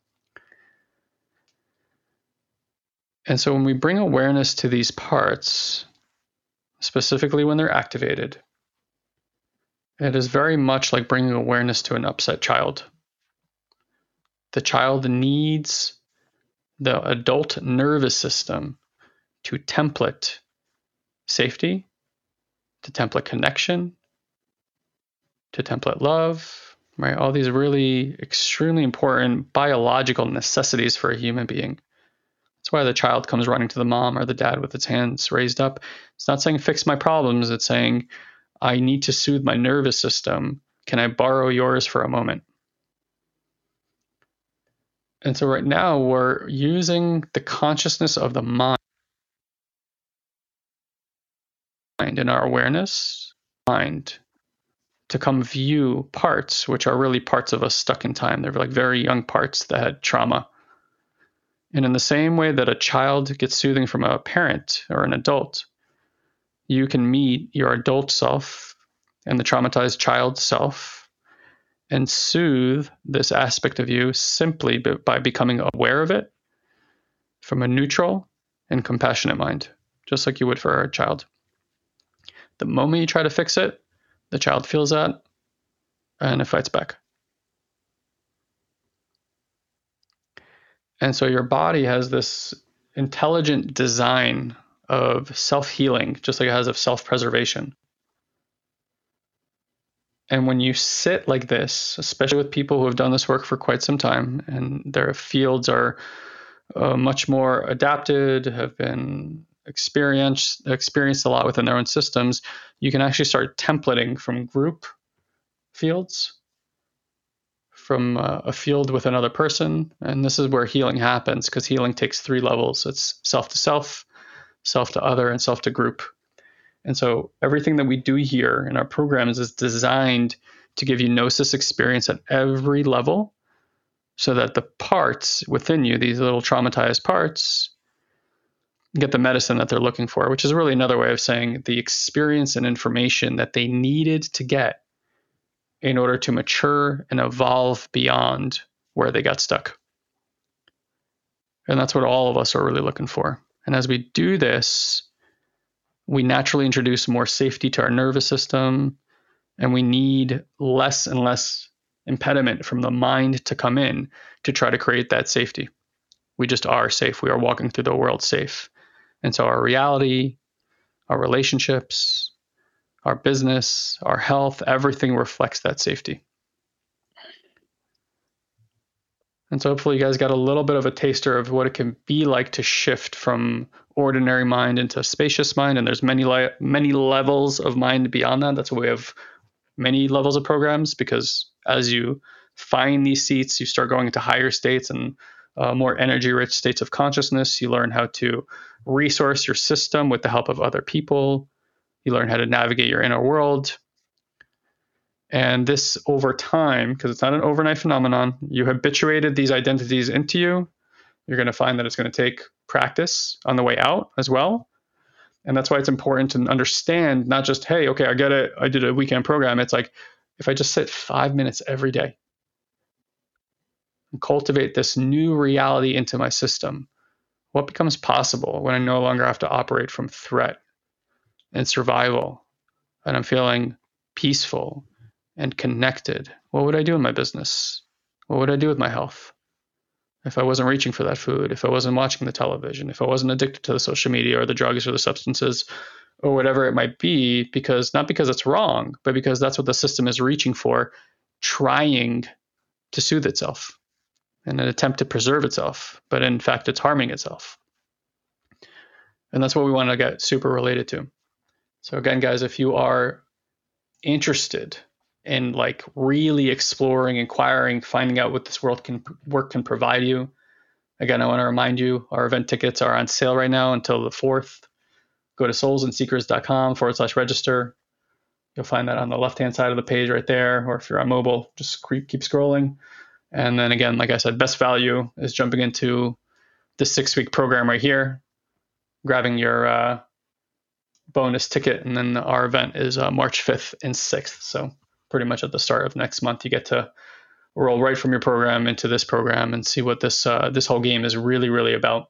Speaker 2: And so when we bring awareness to these parts, specifically when they're activated, it is very much like bringing awareness to an upset child. The child needs the adult nervous system to template safety, to template connection, to template love, right? All these really extremely important biological necessities for a human being. That's why the child comes running to the mom or the dad with its hands raised up. It's not saying fix my problems, it's saying I need to soothe my nervous system. Can I borrow yours for a moment? And so right now we're using the consciousness of the mind in our awareness, mind to come view parts which are really parts of us stuck in time. They're like very young parts that had trauma. And in the same way that a child gets soothing from a parent or an adult, you can meet your adult self and the traumatized child self and soothe this aspect of you simply by becoming aware of it from a neutral and compassionate mind, just like you would for a child. The moment you try to fix it, the child feels that and it fights back. And so your body has this intelligent design of self healing, just like it has of self preservation. And when you sit like this, especially with people who have done this work for quite some time and their fields are uh, much more adapted, have been experienced experienced a lot within their own systems, you can actually start templating from group fields from uh, a field with another person. And this is where healing happens because healing takes three levels it's self to self, self to other, and self to group. And so everything that we do here in our programs is designed to give you gnosis experience at every level so that the parts within you, these little traumatized parts, get the medicine that they're looking for, which is really another way of saying the experience and information that they needed to get in order to mature and evolve beyond where they got stuck. And that's what all of us are really looking for. And as we do this, we naturally introduce more safety to our nervous system, and we need less and less impediment from the mind to come in to try to create that safety. We just are safe. We are walking through the world safe. And so our reality, our relationships, our business, our health, everything reflects that safety. And so hopefully you guys got a little bit of a taster of what it can be like to shift from ordinary mind into spacious mind. And there's many many levels of mind beyond that. That's why we have many levels of programs because as you find these seats, you start going into higher states and uh, more energy rich states of consciousness. You learn how to resource your system with the help of other people. You learn how to navigate your inner world. And this over time, because it's not an overnight phenomenon, you habituated these identities into you. You're going to find that it's going to take practice on the way out as well. And that's why it's important to understand not just, hey, okay, I get it. I did a weekend program. It's like if I just sit five minutes every day and cultivate this new reality into my system, what becomes possible when I no longer have to operate from threat and survival and I'm feeling peaceful and connected, what would I do in my business? What would I do with my health? If I wasn't reaching for that food, if I wasn't watching the television, if I wasn't addicted to the social media or the drugs or the substances or whatever it might be, because not because it's wrong, but because that's what the system is reaching for, trying to soothe itself in an attempt to preserve itself, but in fact, it's harming itself. And that's what we want to get super related to. So, again, guys, if you are interested in like really exploring, inquiring, finding out what this world can work can provide you, again, I want to remind you our event tickets are on sale right now until the 4th. Go to soulsandseekers.com forward slash register. You'll find that on the left hand side of the page right there. Or if you're on mobile, just keep scrolling. And then again, like I said, best value is jumping into the six week program right here, grabbing your uh, bonus ticket. And then our event is uh, March 5th and 6th. So pretty much at the start of next month, you get to roll right from your program into this program and see what this uh, this whole game is really, really about.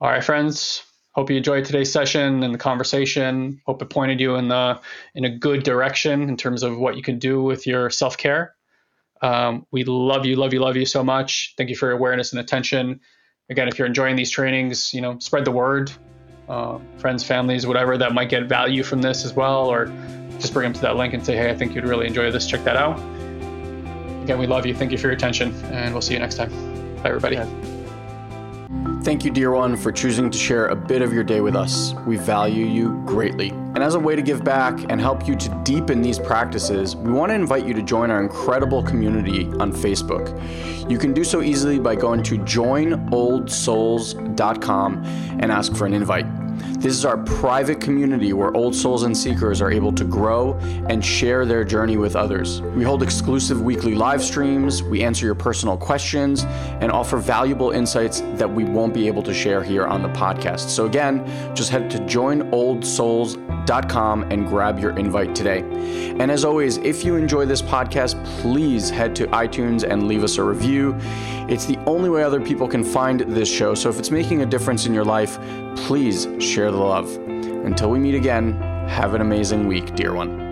Speaker 2: All right, friends. Hope you enjoyed today's session and the conversation. Hope it pointed you in the in a good direction in terms of what you can do with your self care. Um, we love you, love you, love you so much. Thank you for your awareness and attention. Again, if you're enjoying these trainings, you know, spread the word. Uh, friends, families, whatever that might get value from this as well, or just bring them to that link and say, hey, I think you'd really enjoy this. Check that out. Again, we love you. Thank you for your attention, and we'll see you next time. Bye, everybody. Yeah.
Speaker 1: Thank you, dear one, for choosing to share a bit of your day with us. We value you greatly. And as a way to give back and help you to deepen these practices, we want to invite you to join our incredible community on Facebook. You can do so easily by going to joinoldsouls.com and ask for an invite. This is our private community where old souls and seekers are able to grow and share their journey with others. We hold exclusive weekly live streams, we answer your personal questions, and offer valuable insights that we won't be able to share here on the podcast. So, again, just head to joinoldsouls.com and grab your invite today. And as always, if you enjoy this podcast, please head to iTunes and leave us a review. It's the only way other people can find this show. So, if it's making a difference in your life, please share the love. Until we meet again, have an amazing week, dear one.